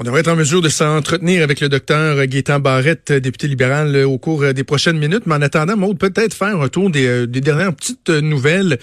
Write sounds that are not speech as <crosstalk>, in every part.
On devrait être en mesure de s'entretenir avec le docteur Gaétan Barrette, député libéral, au cours des prochaines minutes. Mais en attendant, Maud, peut-être faire un tour des, dernières petites nouvelles.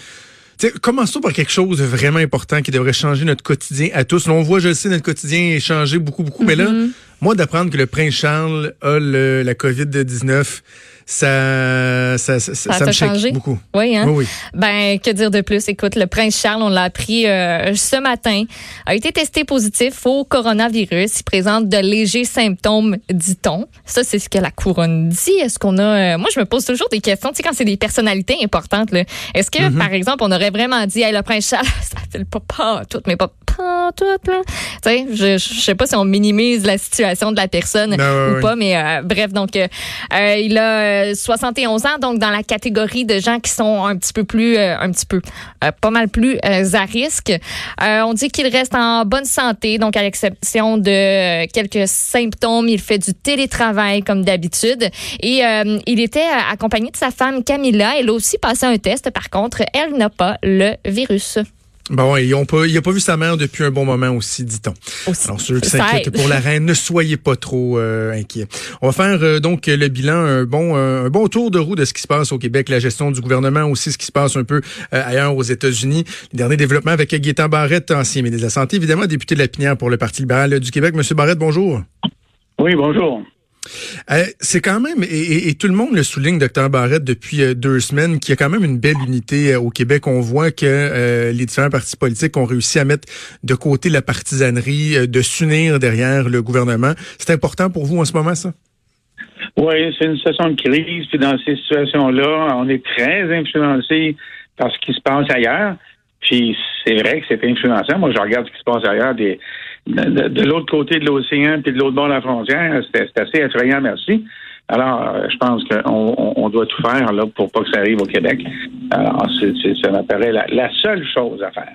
Commençons par quelque chose de vraiment important qui devrait changer notre quotidien à tous. on voit, je le sais, notre quotidien est changé beaucoup, beaucoup. Mais là, mm-hmm. Moi, d'apprendre que le prince Charles a le, la COVID-19, ça, ça, ça, ça, me changé? beaucoup. Oui, hein? Oui, Ben, que dire de plus? Écoute, le prince Charles, on l'a appris euh, ce matin, a été testé positif au coronavirus. Il présente de légers symptômes, dit-on. Ça, c'est ce que la couronne dit. Est-ce qu'on a... Euh, moi, je me pose toujours des questions. Tu sais, quand c'est des personnalités importantes, est-ce que, mm-hmm. par exemple, on aurait vraiment dit, hey, le prince Charles, <laughs> ça fait pas, pas tout, mais pas pas tout, là? Tu sais, je, je sais pas si on minimise la situation de la personne ben ou pas, mais euh, bref, donc, il a 71 ans, donc dans la catégorie de gens qui sont un petit peu plus, euh, un petit peu, euh, pas mal plus euh, à risque. on dit qu'il reste en bonne santé, donc à l'exception de quelques symptômes, il fait du télétravail comme d'habitude. Et il était accompagné de sa femme Camilla. Elle a aussi passé un test. Par contre, elle n'a pas le virus. Bon, et on peut, il n'a pas vu sa mère depuis un bon moment aussi, dit-on. Alors, ceux qui s'inquiètent pour la reine, ne soyez pas trop euh, inquiets. On va faire euh, donc le bilan, un bon, un bon tour de roue de ce qui se passe au Québec, la gestion du gouvernement, aussi ce qui se passe un peu euh, ailleurs aux États-Unis. Les derniers développements avec Gaétan Barrette, ancien ministre de la Santé, évidemment député de la Pinière pour le Parti libéral du Québec. Monsieur Barrette, bonjour. Oui, bonjour. Euh, c'est quand même, et, tout le monde le souligne, docteur Barrette, depuis euh, deux semaines, qu'il y a quand même une belle unité euh, au Québec. On voit que les différents partis politiques ont réussi à mettre de côté la partisanerie, de s'unir derrière le gouvernement. C'est important pour vous en ce moment, ça? Oui, c'est une situation de crise. Puis dans ces situations-là, on est très influencé par ce qui se passe ailleurs. Puis c'est vrai que c'est influençant. Moi, je regarde ce qui se passe ailleurs des, de, l'autre côté de l'océan puis de l'autre bord de la frontière. C'est assez effrayant, merci. Alors, euh, je pense qu'on on doit tout faire là pour pas que ça arrive au Québec. Alors, ça m'apparaît la seule chose à faire.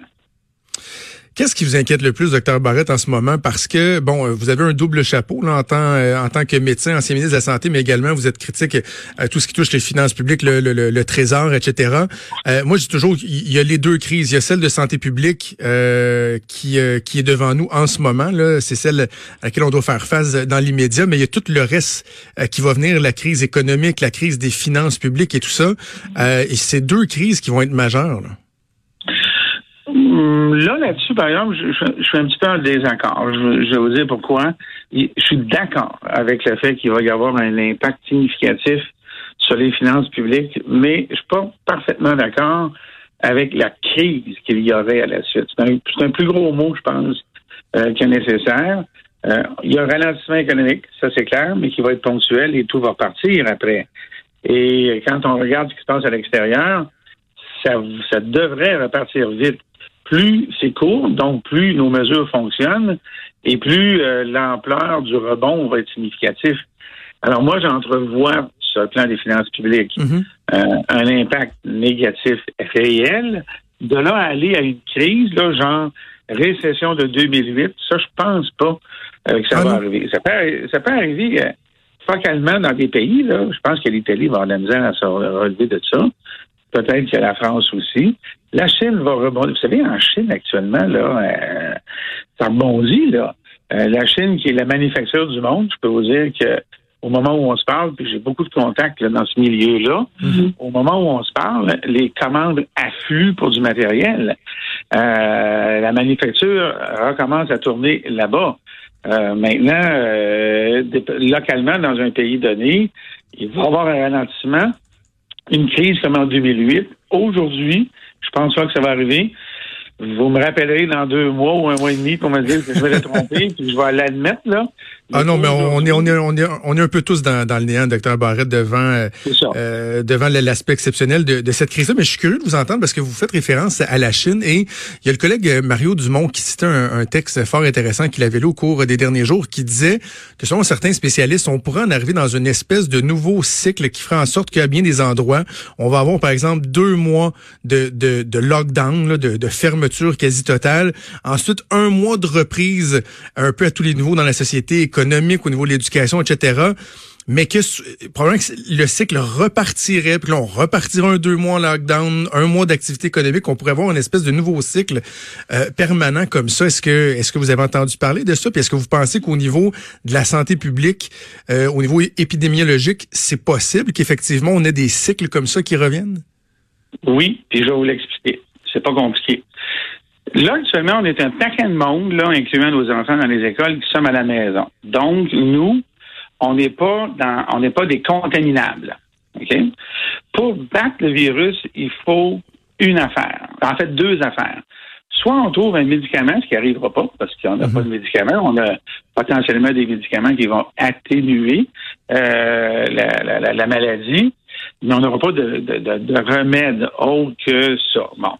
Qu'est-ce qui vous inquiète le plus, docteur Barrett, en ce moment? Parce que, bon, vous avez un double chapeau là, en, tant, euh, en tant que médecin, ancien ministre de la Santé, mais également vous êtes critique à tout ce qui touche les finances publiques, le, le, le, trésor, etc. Euh, moi, je dis toujours il y a les deux crises. Il y a celle de santé publique euh, qui, qui est devant nous en ce moment. C'est celle à laquelle on doit faire face dans l'immédiat, mais il y a tout le reste qui va venir, la crise économique, la crise des finances publiques et tout ça. et c'est deux crises qui vont être majeures. Là. Hum, là, là-dessus, par exemple, je, suis un petit peu en désaccord. Je, vais vous dire pourquoi. Je suis d'accord avec le fait qu'il va y avoir un impact significatif sur les finances publiques, mais je suis pas parfaitement d'accord avec la crise qu'il y aurait à la suite. C'est un, plus gros mot, je pense, euh, qui est nécessaire. Euh, il y a un ralentissement économique, ça c'est clair, mais qui va être ponctuel et tout va partir après. Et quand on regarde ce qui se passe à l'extérieur, ça, ça devrait repartir vite plus c'est court, donc plus nos mesures fonctionnent et plus euh, l'ampleur du rebond va être significatif. Alors moi, j'entrevois sur le plan des finances publiques mm-hmm. euh, un impact négatif réel. De là à aller à une crise, là, genre récession de 2008, ça, je pense pas euh, que ça ah va arriver. Ça peut, ça peut arriver focalement dans des pays. Là. Je pense que l'Italie va avoir de la misère à se relever de ça. Peut-être que la France aussi. La Chine va rebondir. Vous savez, en Chine, actuellement, là, euh, ça rebondit, là. Euh, la Chine, qui est la manufacture du monde, je peux vous dire que au moment où on se parle, puis j'ai beaucoup de contacts dans ce milieu-là, mm-hmm. au moment où on se parle, les commandes affluent pour du matériel. Euh, la manufacture recommence à tourner là-bas. maintenant, localement, dans un pays donné, il va y avoir un ralentissement, une crise comme en 2008. Aujourd'hui, je pense pas que ça va arriver. Vous me rappellerez dans deux mois ou un mois et demi pour me dire que je vais la tromper, <laughs> puis je vais l'admettre, là. Ah non, mais on, est, on, est, on, est, on est un peu tous dans, dans le néant, docteur Barrette, devant, euh, euh devant l'aspect exceptionnel de, de cette crise-là. Mais je suis curieux de vous entendre parce que vous faites référence à la Chine et il y a le collègue euh, Mario Dumont qui citait un, un texte fort intéressant qu'il avait lu au cours des derniers jours qui disait que selon certains spécialistes, on pourrait en arriver dans une espèce de nouveau cycle qui fera en sorte qu'à bien des endroits, on va avoir par exemple deux mois de, de, de lockdown, là, de, de fermeture quasi totale. Ensuite, un mois de reprise un peu à tous les niveaux dans la société économique, au niveau de l'éducation, etc. mais que probablement que le cycle repartirait, puis là, on repartirait un deux mois en lockdown, un mois d'activité économique, on pourrait avoir une espèce de nouveau cycle euh, permanent comme ça. Est-ce que est-ce que vous avez entendu parler de ça? Puis est-ce que vous pensez qu'au niveau de la santé publique, euh, au niveau épidémiologique, c'est possible qu'effectivement on ait des cycles comme ça qui reviennent? Oui, puis je vais vous l'expliquer. C'est pas compliqué. Là, actuellement, on est un paquet de monde, là, incluant nos enfants dans les écoles, qui sommes à la maison. Donc, nous, on n'est pas dans, on n'est pas des contaminables. OK? Pour battre le virus, il faut une affaire. En fait, deux affaires. Soit on trouve un médicament, ce qui n'arrivera pas, parce qu'on n'a pas de mhm. médicament. On a potentiellement des médicaments qui vont atténuer euh, la, maladie, mais on n'aura pas de, de, remède autre que ça. Bon.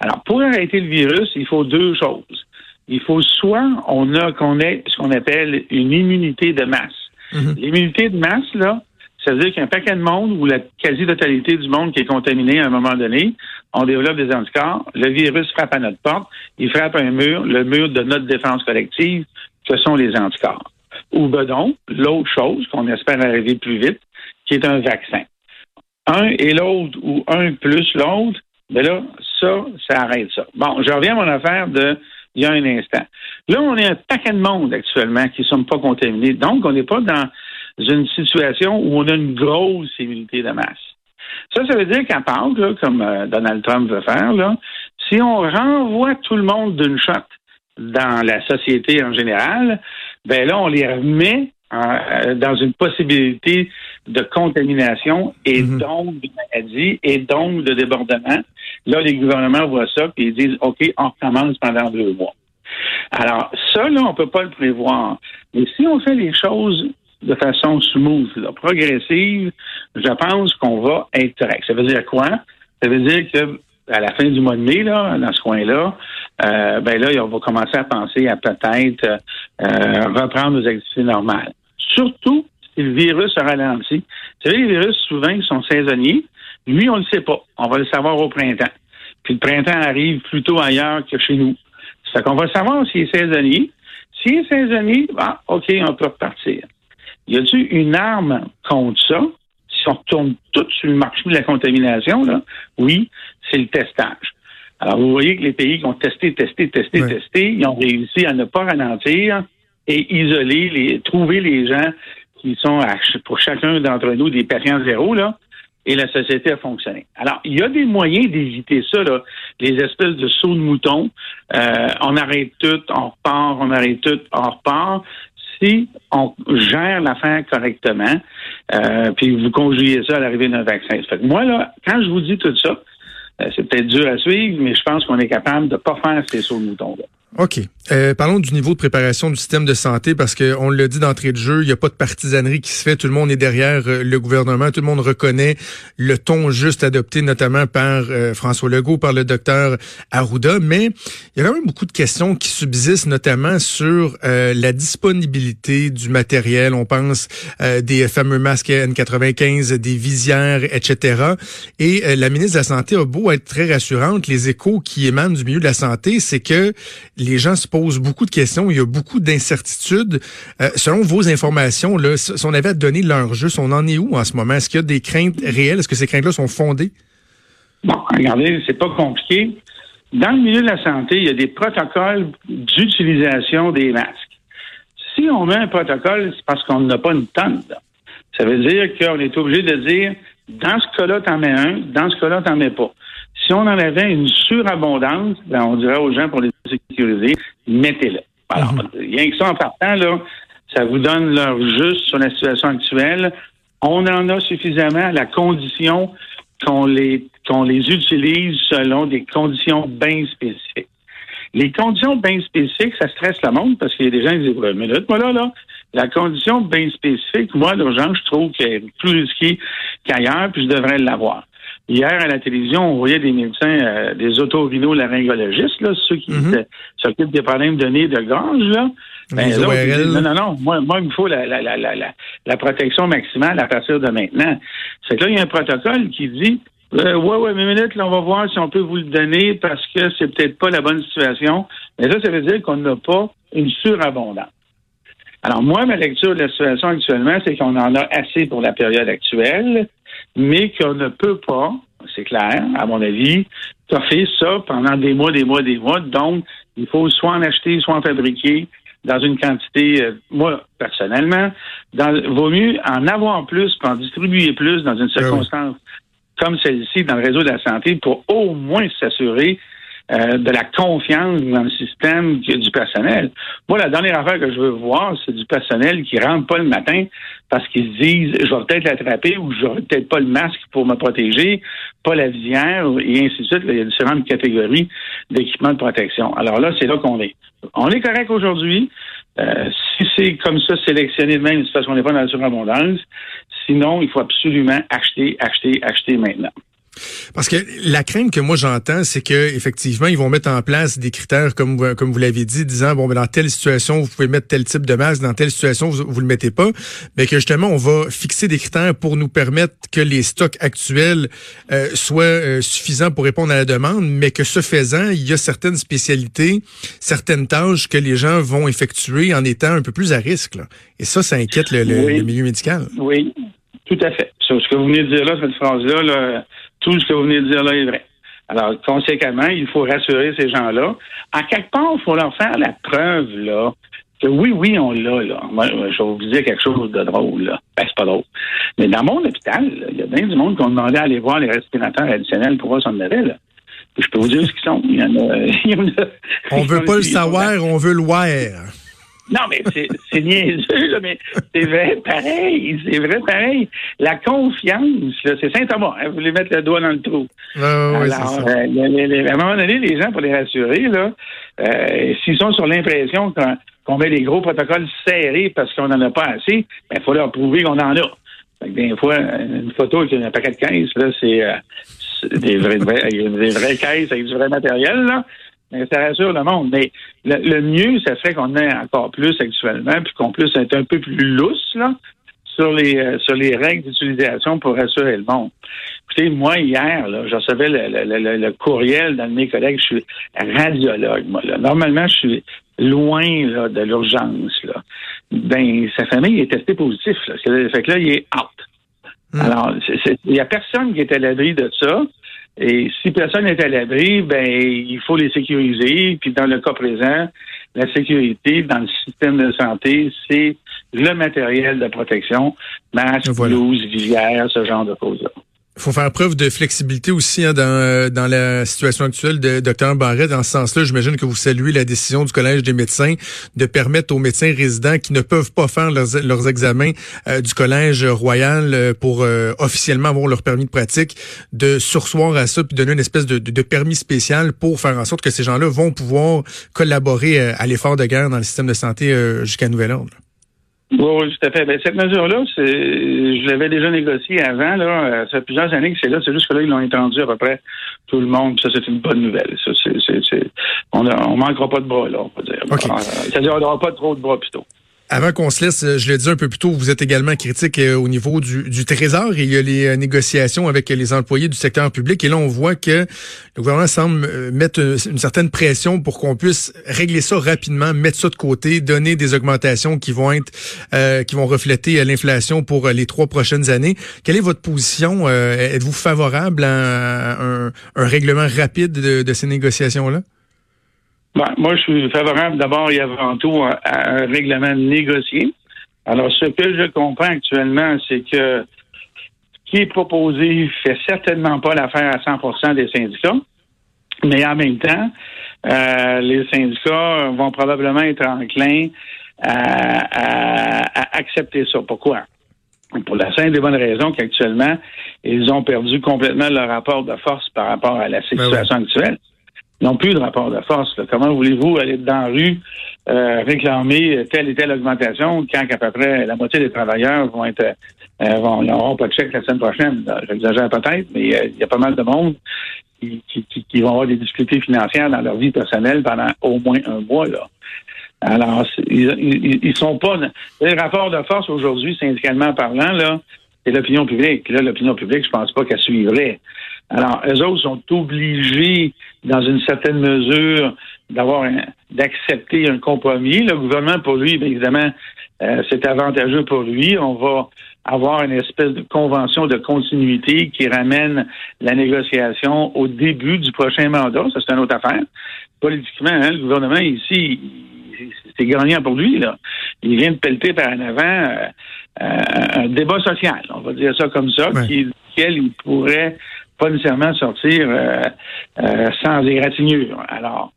Alors, pour arrêter le virus, il faut deux choses. Il faut soit on a qu'on ait ce qu'on appelle une immunité de masse. Mhm. L'immunité de masse, là, ça veut dire qu'il y a un paquet de monde ou la quasi-totalité du monde qui est contaminé à un moment donné, on développe des anticorps, le virus frappe à notre porte, il frappe un mur, le mur de notre défense collective, ce sont les anticorps. Ou ben donc, l'autre chose qu'on espère arriver plus vite, qui est un vaccin. Un et l'autre, ou un plus l'autre, ben là, ça, ça arrête ça. Bon, je reviens à mon affaire de il y a un instant. Là, on est un paquet de monde actuellement qui ne sont pas contaminés. Donc, on n'est pas dans une situation où on a une grosse immunité de masse. Ça, ça veut dire qu'à part, comme euh, Donald Trump veut faire, là, si on renvoie tout le monde d'une shot dans la société en général, ben là, on les remet euh, dans une possibilité de contamination et mhm. donc de maladie et donc de débordement. Là, les gouvernements voient ça et ils disent OK, on recommence pendant deux mois. Alors, ça, là, on peut pas le prévoir. Mais si on fait les choses de façon smooth, progressive, je pense qu'on va être correct. Ça veut dire quoi? Ça veut dire que à la fin du mois de mai, là, dans ce coin-là, euh, ben là, on va commencer à penser à peut-être euh, reprendre nos activités normales. Surtout si le virus a ralenti. Vous savez, les virus, souvent, ils sont saisonniers. Lui, on ne le sait pas. On va le savoir au printemps. Puis le printemps arrive plutôt ailleurs que chez nous. Ça qu'on va savoir s'il est saisonnier. S'il est saisonnier, bah, OK, on peut repartir. Y a-t-il une arme contre ça? Si on retourne tout sur le marché de la contamination, là, oui, c'est le testage. Alors, vous voyez que les pays qui ont testé, testé, testé, testé, ils ont réussi à ne pas ralentir et isoler, les, trouver les gens qui sont pour chacun d'entre nous des patients zéro, là, et la société a fonctionné. Alors, il y a des moyens d'éviter ça, là, les espèces de sauts de moutons. Euh, on arrête tout, on repart, on arrête tout, on repart. Si on gère l'affaire correctement, euh, puis vous conjuguez ça à l'arrivée d'un vaccin. Fait moi, là, quand je vous dis tout ça, euh, c'est peut-être dur à suivre, mais je pense qu'on est capable de ne pas faire ces sauts de moutons-là. OK. Euh, parlons du niveau de préparation du système de santé parce qu'on le dit d'entrée de jeu, il n'y a pas de partisanerie qui se fait. Tout le monde est derrière euh, le gouvernement. Tout le monde reconnaît le ton juste adopté, notamment par euh, François Legault, par le docteur Arruda. Mais il y a quand même beaucoup de questions qui subsistent, notamment sur la disponibilité du matériel. On pense des fameux masques N95, des visières, etc. Et la ministre de la Santé a beau être très rassurante. Les échos qui émanent du milieu de la santé, c'est que les gens se posent beaucoup de questions, il y a beaucoup d'incertitudes. Euh, selon vos informations, là, si on avait à donner leur juste, on en est où en ce moment? Est-ce qu'il y a des craintes réelles? Est-ce que ces craintes-là sont fondées? Bon, regardez, c'est pas compliqué. Dans le milieu de la santé, il y a des protocoles d'utilisation des masques. Si on met un protocole, c'est parce qu'on n'a pas une tonne. Ça veut dire qu'on est obligé de dire, dans ce cas-là, t'en mets un, dans ce cas-là, t'en mets pas. Si on en avait une surabondance, ben on dirait aux gens pour les sécuriser, mettez-le. Alors, mhm. rien que ça en partant, là, ça vous donne leur juste sur la situation actuelle. On en a suffisamment à la condition qu'on les, qu'on les utilise selon des conditions bien spécifiques. Les conditions bien spécifiques, ça stresse le monde parce qu'il y a des gens qui disent, ouais, minute, voilà, là, la condition bien spécifique, moi, l'urgence, je trouve qu'elle est plus risquée qu'ailleurs, puis je devrais l'avoir. Hier, à la télévision, on voyait des médecins, euh, des otorhino-laryngologistes, là, ceux qui mhm. s'occupent des problèmes de nez, de gorge, là. Ben, non, non, non, moi, moi, il me faut la, la, la, la, la protection maximale à partir de maintenant. C'est que là, il y a un protocole qui dit euh, ouais, ouais, mais minute, là, on va voir si on peut vous le donner parce que c'est peut-être pas la bonne situation. Mais ça, ça veut dire qu'on n'a pas une surabondance. Alors, moi, ma lecture de la situation actuellement, c'est qu'on en a assez pour la période actuelle, mais qu'on ne peut pas, c'est clair, à mon avis, fait ça pendant des mois, des mois, des mois. Donc, il faut soit en acheter, soit en fabriquer dans une quantité, euh, moi, personnellement, dans, vaut mieux en avoir plus, puis en distribuer plus dans une ben circonstance comme celle-ci dans le réseau de la santé pour au moins s'assurer euh, de la confiance dans le système du personnel. Moi, la dernière affaire que je veux voir, c'est du personnel qui rentre pas le matin parce qu'ils se disent je vais peut-être l'attraper ou je n'aurai peut-être pas le masque pour me protéger, pas la visière, et ainsi de suite. il y a différentes catégories d'équipements de protection. Alors là, c'est là qu'on est. On est correct aujourd'hui. Euh, si c'est comme ça sélectionné de même, c'est parce qu'on n'est pas dans la surabondance. Sinon, il faut absolument acheter, acheter, acheter maintenant. Parce que la crainte que moi j'entends, c'est que effectivement ils vont mettre en place des critères comme vous, comme vous l'avez dit, disant bon ben, dans telle situation vous pouvez mettre tel type de masque, dans telle situation vous, vous le mettez pas, mais que justement on va fixer des critères pour nous permettre que les stocks actuels euh, soient euh, suffisants pour répondre à la demande, mais que ce faisant il y a certaines spécialités, certaines tâches que les gens vont effectuer en étant un peu plus à risque. Et ça, ça inquiète le, le milieu médical. Oui, tout à fait. Ce que vous venez de dire là, cette phrase-là, là, tout ce que vous venez de dire là est vrai. Alors, conséquemment, il faut rassurer ces gens-là. À quelque part, il faut leur faire la preuve, là, que oui, oui, on l'a, là. Moi, je vais vous dire quelque chose de drôle, là. Ben, c'est pas drôle. Mais dans mon hôpital, il y a bien du monde qui ont demandé à aller voir les respirateurs additionnels pour voir son avait, là. je peux vous dire ce qu'ils sont. Il y en a. <laughs> Il y en a on veut pas le savoir, on veut le voir. Non, mais c'est niaiseux, là, mais c'est vrai pareil. C'est vrai pareil. La confiance, c'est Saint-Thomas. Hein, vous voulez mettre le doigt dans le trou. Alors, ça. Euh, à un moment donné, les gens, pour les rassurer, là, euh, s'ils sont sur l'impression qu'on met des gros protocoles serrés parce qu'on n'en a pas assez, il ben, faut leur prouver qu'on en a. des fois, une photo avec un paquet de caisses, là, c'est euh, des, vrais, des vraies caisses avec du vrai matériel, là. Ça rassure le monde. Mais le, mieux, ça serait qu'on ait encore plus actuellement, puis qu'on puisse être un peu plus lousse là, sur les euh, sur les règles d'utilisation pour rassurer le monde. Écoutez, moi, hier, là, je recevais le, courriel d'un de mes collègues, je suis radiologue, moi. Là. Normalement, je suis loin là, de l'urgence. Là. Ben, sa famille est testée positif. Là. Fait que là, il est out. Hmm. Alors, il n'y a personne qui est à l'abri de ça. Et si personne n'est à l'abri, ben il faut les sécuriser. Puis dans le cas présent, la sécurité dans le système de santé, c'est le matériel de protection, masque, blouse, visière, ce genre de choses-là. Il faut faire preuve de flexibilité aussi hein, dans, euh, dans la situation actuelle de Dr Barret. Dans ce sens-là, j'imagine que vous saluez la décision du Collège des médecins de permettre aux médecins résidents qui ne peuvent pas faire leurs, leurs examens euh, du Collège royal euh, pour officiellement avoir leur permis de pratique, de sursoir à ça puis donner une espèce de, de, permis spécial pour faire en sorte que ces gens-là vont pouvoir collaborer à l'effort de guerre dans le système de santé jusqu'à nouvel ordre. Oui, tout à fait. Ben, cette mesure-là, c'est, je l'avais déjà négociée avant. Là, ça fait plusieurs années que c'est là. C'est juste que là, ils l'ont étendu à peu près tout le monde. Ça, c'est une bonne nouvelle. Ça, c'est, c'est, on ne manquera pas de bras, là, on peut dire. C'est-à-dire, on n'aura pas trop de bras, plutôt. Avant qu'on se laisse, je l'ai dit un peu plus tôt, vous êtes également critique euh, au niveau du, du Trésor et il y a les euh, négociations avec les employés du secteur public. Et là, on voit que le gouvernement semble euh, mettre une certaine pression pour qu'on puisse régler ça rapidement, mettre ça de côté, donner des augmentations qui vont être, qui vont refléter l'inflation pour les trois prochaines années. Quelle est votre position Êtes-vous favorable à un, un règlement rapide de, de ces négociations-là? Ben, moi, je suis favorable d'abord et avant tout à, un règlement négocié. Alors, ce que je comprends actuellement, c'est que ce qui est proposé fait certainement pas l'affaire à 100% des syndicats, mais en même temps, euh, les syndicats vont probablement être enclins à, à, accepter ça. Pourquoi? Pour la simple et bonne raison qu'actuellement, ils ont perdu complètement leur rapport de force par rapport à la ben situation actuelle n'ont plus de rapport de force. Comment voulez-vous aller dans la rue euh, réclamer telle et telle augmentation quand à peu près la moitié des travailleurs vont être euh, vont n'auront pas de chèque la semaine prochaine? J'exagère peut-être, mais euh, il y a pas mal de monde qui, qui, vont avoir des difficultés financières dans leur vie personnelle pendant au moins un mois. Là. Alors, ils, ils, sont pas. Les rapports de force aujourd'hui, syndicalement parlant, là, c'est l'opinion publique. Là, l'opinion publique, je pense pas qu'elle suivrait. Alors, eux autres sont obligés, dans une certaine mesure, d'avoir d'accepter un compromis. Le gouvernement, pour lui, bien évidemment, euh, c'est avantageux pour lui. On va avoir une espèce de convention de continuité qui ramène la négociation au début du prochain mandat. Ça, c'est une autre affaire. Politiquement, hein, le gouvernement ici, c'est gagnant pour lui. Là. Il vient de pelleter par en avant euh, un débat social, on va dire ça comme ça, qui, duquel il pourrait pas nécessairement sortir euh, euh, sans égratignure. Alors,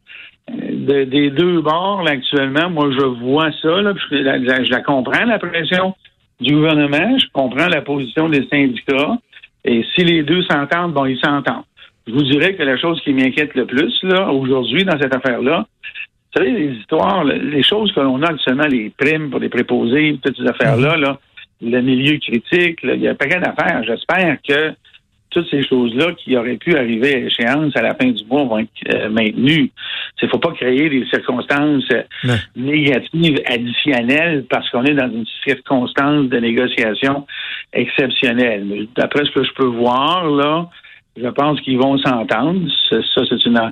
des deux bords, actuellement, moi, je vois ça, là, je, la comprends, la pression du gouvernement, je comprends la position des syndicats, et si les deux s'entendent, bon, ils s'entendent. Je vous dirais que la chose qui m'inquiète le plus, là, aujourd'hui, dans cette affaire-là, vous savez, les histoires, les choses que l'on a actuellement, les primes pour les préposés, toutes ces affaires-là, là, le milieu critique, il y a pas d'affaires. J'espère que toutes ces choses-là qui auraient pu arriver à échéance à la fin du mois vont être euh, maintenues. Il ne faut pas créer des circonstances négatives additionnelles parce qu'on est dans une circonstance de négociation exceptionnelle. D'après ce que je peux voir, là, je pense qu'ils vont s'entendre. Ça, c'est une,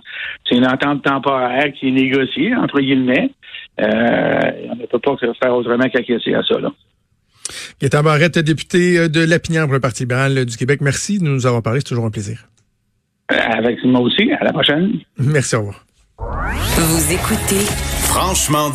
une entente temporaire qui est négociée, entre guillemets. Euh, on ne peut pas faire autrement qu'acquiescer à ça. Là. Gaétan Barrette, député euh, de Lapinière pour le Parti libéral du Québec. Merci de nous avoir parlé. C'est toujours un plaisir. Euh, avec moi aussi. À la prochaine. Merci, au revoir. Vous écoutez Franchement